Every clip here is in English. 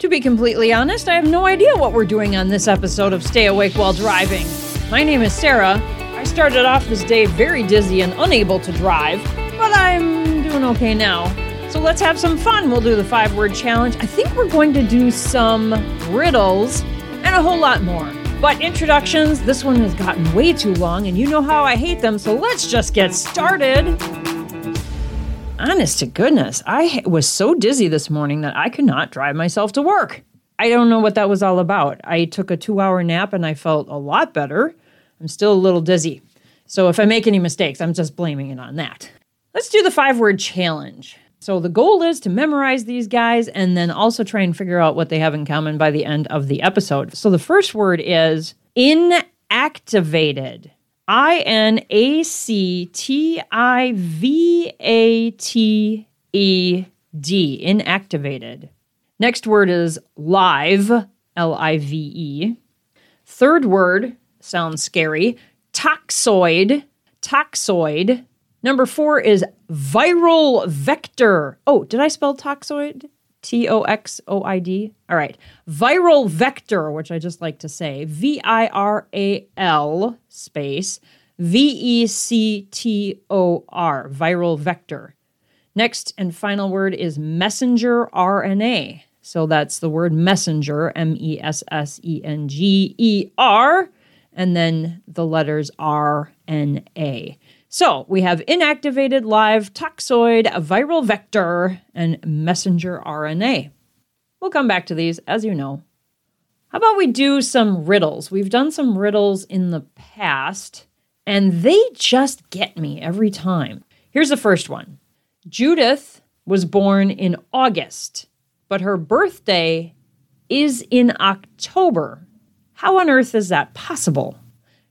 To be completely honest, I have no idea what we're doing on this episode of Stay Awake While Driving. My name is Sarah. I started off this day very dizzy and unable to drive, but I'm doing okay now. So let's have some fun. We'll do the five word challenge. I think we're going to do some riddles and a whole lot more. But introductions, this one has gotten way too long, and you know how I hate them, so let's just get started. Honest to goodness, I was so dizzy this morning that I could not drive myself to work. I don't know what that was all about. I took a two hour nap and I felt a lot better. I'm still a little dizzy. So if I make any mistakes, I'm just blaming it on that. Let's do the five word challenge. So the goal is to memorize these guys and then also try and figure out what they have in common by the end of the episode. So the first word is inactivated. I N A C T I V A T E D, inactivated. Next word is live, L I V E. Third word sounds scary, toxoid, toxoid. Number four is viral vector. Oh, did I spell toxoid? T O X O I D. All right. Viral vector, which I just like to say V I R A L space V E C T O R, viral vector. Next and final word is messenger RNA. So that's the word messenger, M E S S E N G E R, and then the letters R N A. So we have inactivated live toxoid, viral vector, and messenger RNA. We'll come back to these, as you know. How about we do some riddles? We've done some riddles in the past, and they just get me every time. Here's the first one Judith was born in August, but her birthday is in October. How on earth is that possible?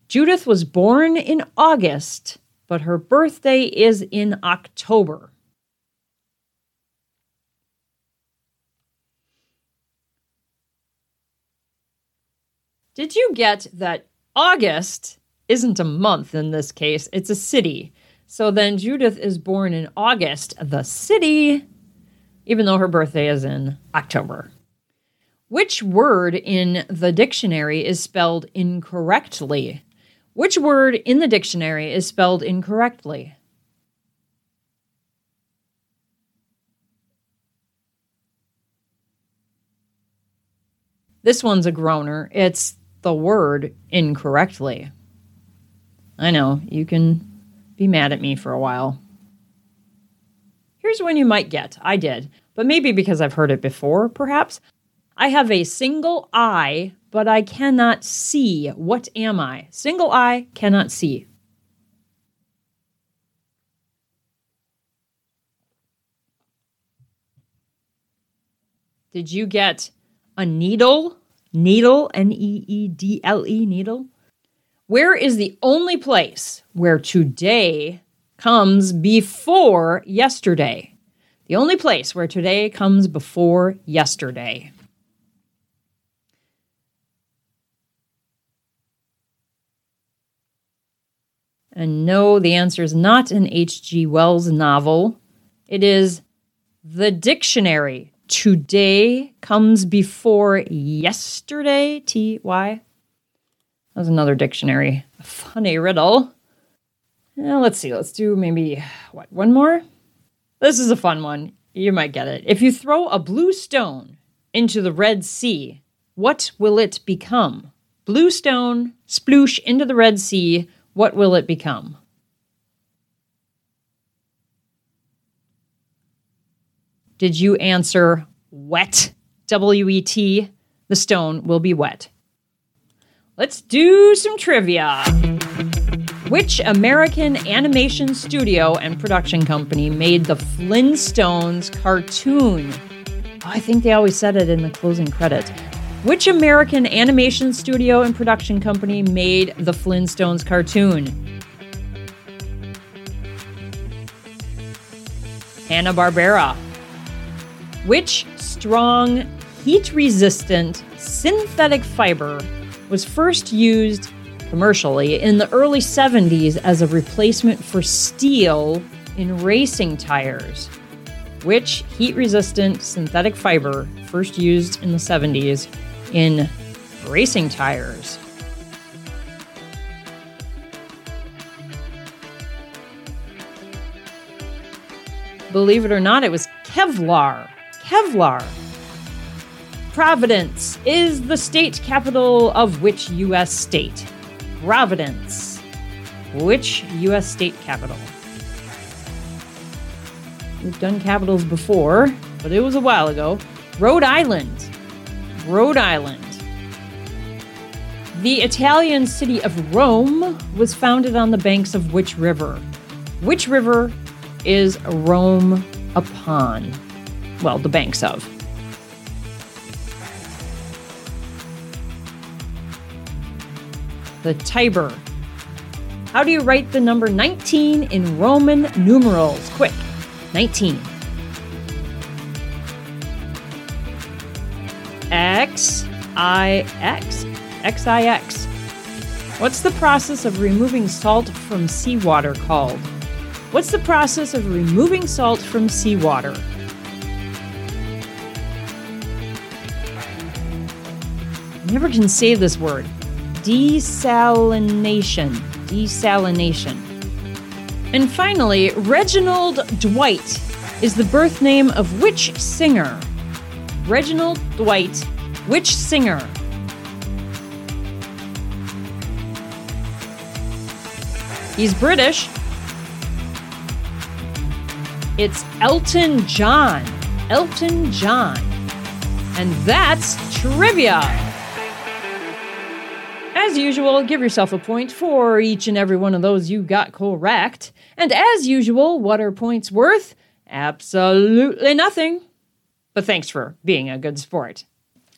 Judith was born in August, but her birthday is in October. Did you get that August isn't a month in this case, it's a city. So then Judith is born in August, the city, even though her birthday is in October. Which word in the dictionary is spelled incorrectly? Which word in the dictionary is spelled incorrectly? This one's a groaner. It's the word incorrectly. I know, you can be mad at me for a while. Here's one you might get. I did, but maybe because I've heard it before, perhaps. I have a single eye, but I cannot see. What am I? Single eye, cannot see. Did you get a needle? Needle, N E E D L E, needle? Where is the only place where today comes before yesterday? The only place where today comes before yesterday. And no, the answer is not an H.G. Wells novel. It is the dictionary. Today comes before yesterday. T Y. That was another dictionary. A funny riddle. Now, let's see. Let's do maybe, what, one more? This is a fun one. You might get it. If you throw a blue stone into the Red Sea, what will it become? Blue stone, sploosh into the Red Sea what will it become? Did you answer wet? W E T. The stone will be wet. Let's do some trivia. Which American animation studio and production company made the Flintstones cartoon? Oh, I think they always said it in the closing credits. Which American animation studio and production company made the Flintstones cartoon? Hanna-Barbera. Which strong, heat resistant synthetic fiber was first used commercially in the early 70s as a replacement for steel in racing tires? Which heat resistant synthetic fiber first used in the 70s in racing tires? Believe it or not, it was Kevlar. Kevlar. Providence is the state capital of which U.S. state? Providence. Which U.S. state capital? We've done capitals before, but it was a while ago. Rhode Island. Rhode Island. The Italian city of Rome was founded on the banks of which river? Which river is Rome upon? Well, the banks of. The Tiber. How do you write the number 19 in Roman numerals? Quick. 19. X I X. X I X. What's the process of removing salt from seawater called? What's the process of removing salt from seawater? Never can say this word. Desalination. Desalination. And finally, Reginald Dwight is the birth name of which singer? Reginald Dwight, which singer? He's British. It's Elton John. Elton John. And that's trivia. As usual, give yourself a point for each and every one of those you got correct. And as usual, what are points worth? Absolutely nothing. But thanks for being a good sport.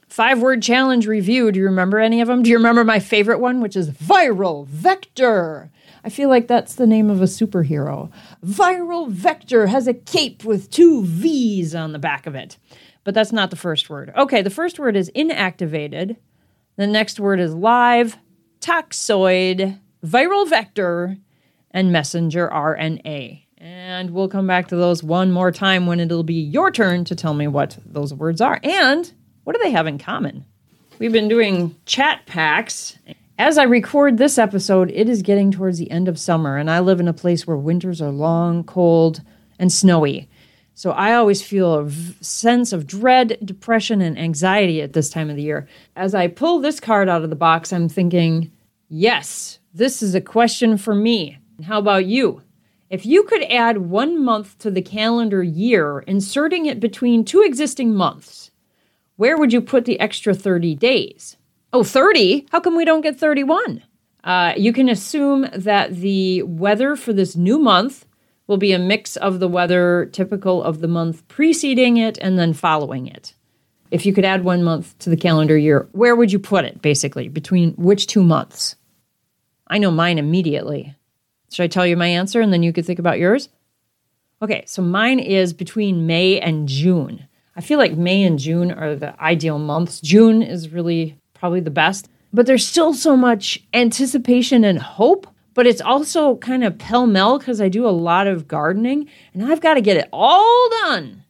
Five word challenge review. Do you remember any of them? Do you remember my favorite one, which is viral vector? I feel like that's the name of a superhero. Viral vector has a cape with two V's on the back of it. But that's not the first word. Okay, the first word is inactivated. The next word is live, toxoid, viral vector, and messenger RNA. And we'll come back to those one more time when it'll be your turn to tell me what those words are and what do they have in common. We've been doing chat packs. As I record this episode, it is getting towards the end of summer, and I live in a place where winters are long, cold, and snowy. So I always feel a v- sense of dread, depression, and anxiety at this time of the year. As I pull this card out of the box, I'm thinking, yes, this is a question for me. How about you? If you could add one month to the calendar year, inserting it between two existing months, where would you put the extra 30 days? Oh, 30? How come we don't get 31? Uh, you can assume that the weather for this new month will be a mix of the weather typical of the month preceding it and then following it. If you could add one month to the calendar year, where would you put it, basically, between which two months? I know mine immediately. Should I tell you my answer and then you could think about yours? Okay, so mine is between May and June. I feel like May and June are the ideal months. June is really probably the best, but there's still so much anticipation and hope. But it's also kind of pell mell because I do a lot of gardening and I've got to get it all done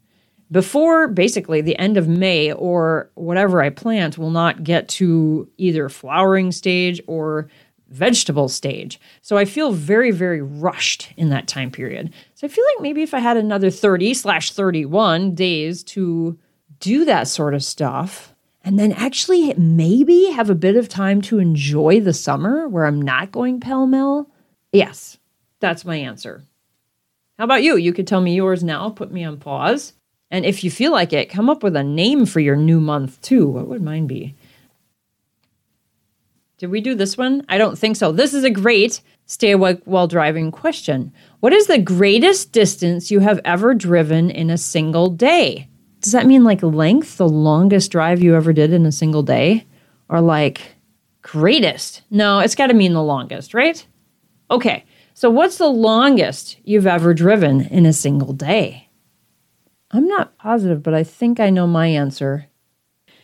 before basically the end of May or whatever I plant will not get to either flowering stage or vegetable stage. So I feel very, very rushed in that time period. So I feel like maybe if I had another 30 slash 31 days to do that sort of stuff, and then actually maybe have a bit of time to enjoy the summer where I'm not going pell mell, yes, that's my answer. How about you? You could tell me yours now, put me on pause. And if you feel like it, come up with a name for your new month too. What would mine be? Did we do this one? I don't think so. This is a great stay awake while driving question. What is the greatest distance you have ever driven in a single day? Does that mean like length, the longest drive you ever did in a single day? Or like greatest? No, it's got to mean the longest, right? Okay, so what's the longest you've ever driven in a single day? I'm not positive, but I think I know my answer.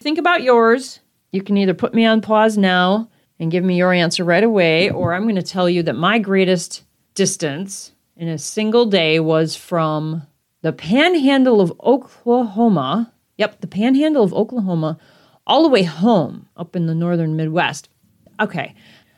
Think about yours. You can either put me on pause now and give me your answer right away, or I'm going to tell you that my greatest distance in a single day was from the panhandle of Oklahoma. Yep, the panhandle of Oklahoma, all the way home up in the northern Midwest. Okay,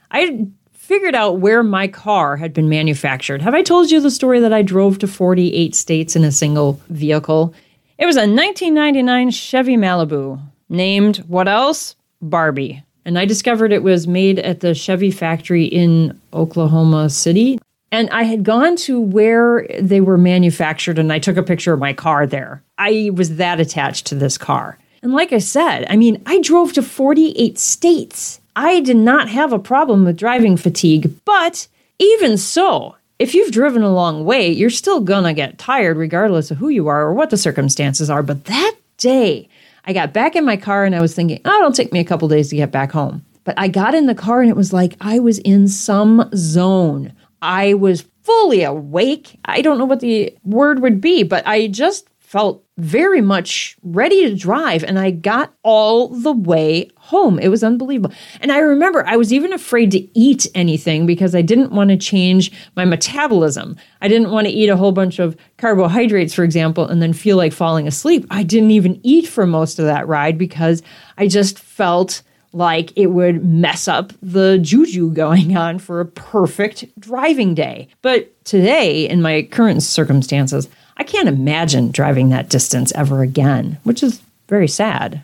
I figured out where my car had been manufactured. Have I told you the story that I drove to 48 states in a single vehicle? It was a 1999 Chevy Malibu named what else? Barbie. And I discovered it was made at the Chevy factory in Oklahoma City. And I had gone to where they were manufactured and I took a picture of my car there. I was that attached to this car. And like I said, I mean, I drove to 48 states. I did not have a problem with driving fatigue, but even so, if you've driven a long way, you're still gonna get tired regardless of who you are or what the circumstances are. But that day, I got back in my car and I was thinking, oh, it'll take me a couple days to get back home. But I got in the car and it was like I was in some zone. I was fully awake. I don't know what the word would be, but I just felt very much ready to drive and I got all the way home. It was unbelievable. And I remember I was even afraid to eat anything because I didn't want to change my metabolism. I didn't want to eat a whole bunch of carbohydrates, for example, and then feel like falling asleep. I didn't even eat for most of that ride because I just felt like it would mess up the juju going on for a perfect driving day. But today, in my current circumstances, I can't imagine driving that distance ever again, which is very sad.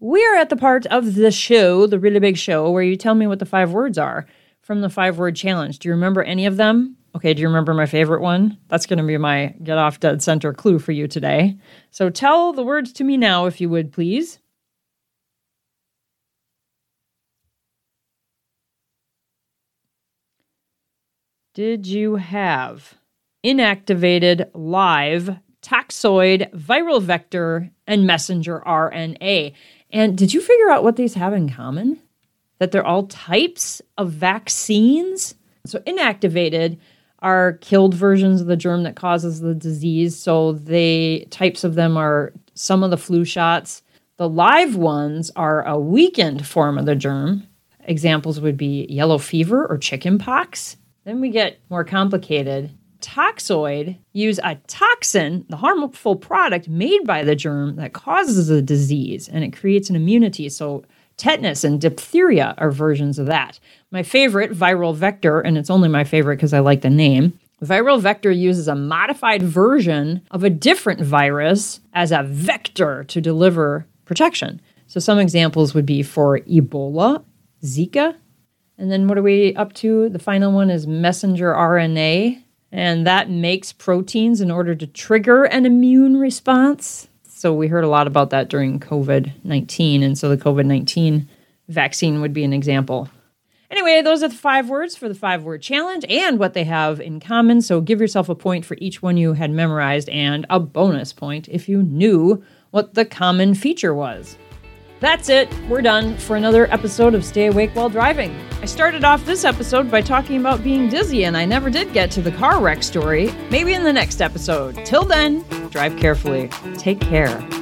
We're at the part of the show, the really big show, where you tell me what the five words are from the five word challenge. Do you remember any of them? Okay, do you remember my favorite one? That's going to be my get off dead center clue for you today. So tell the words to me now, if you would, please. Did you have inactivated live toxoid, viral vector, and messenger RNA? And did you figure out what these have in common? That they're all types of vaccines? So, inactivated are killed versions of the germ that causes the disease. So, the types of them are some of the flu shots. The live ones are a weakened form of the germ. Examples would be yellow fever or chicken pox. Then we get more complicated. Toxoid use a toxin, the harmful product made by the germ that causes the disease, and it creates an immunity. So, tetanus and diphtheria are versions of that. My favorite, viral vector, and it's only my favorite because I like the name. Viral vector uses a modified version of a different virus as a vector to deliver protection. So, some examples would be for Ebola, Zika, and then what are we up to? The final one is messenger RNA, and that makes proteins in order to trigger an immune response. So we heard a lot about that during COVID 19, and so the COVID 19 vaccine would be an example. Anyway, those are the five words for the five word challenge and what they have in common. So give yourself a point for each one you had memorized and a bonus point if you knew what the common feature was. That's it. We're done for another episode of Stay Awake While Driving. I started off this episode by talking about being dizzy, and I never did get to the car wreck story. Maybe in the next episode. Till then, drive carefully. Take care.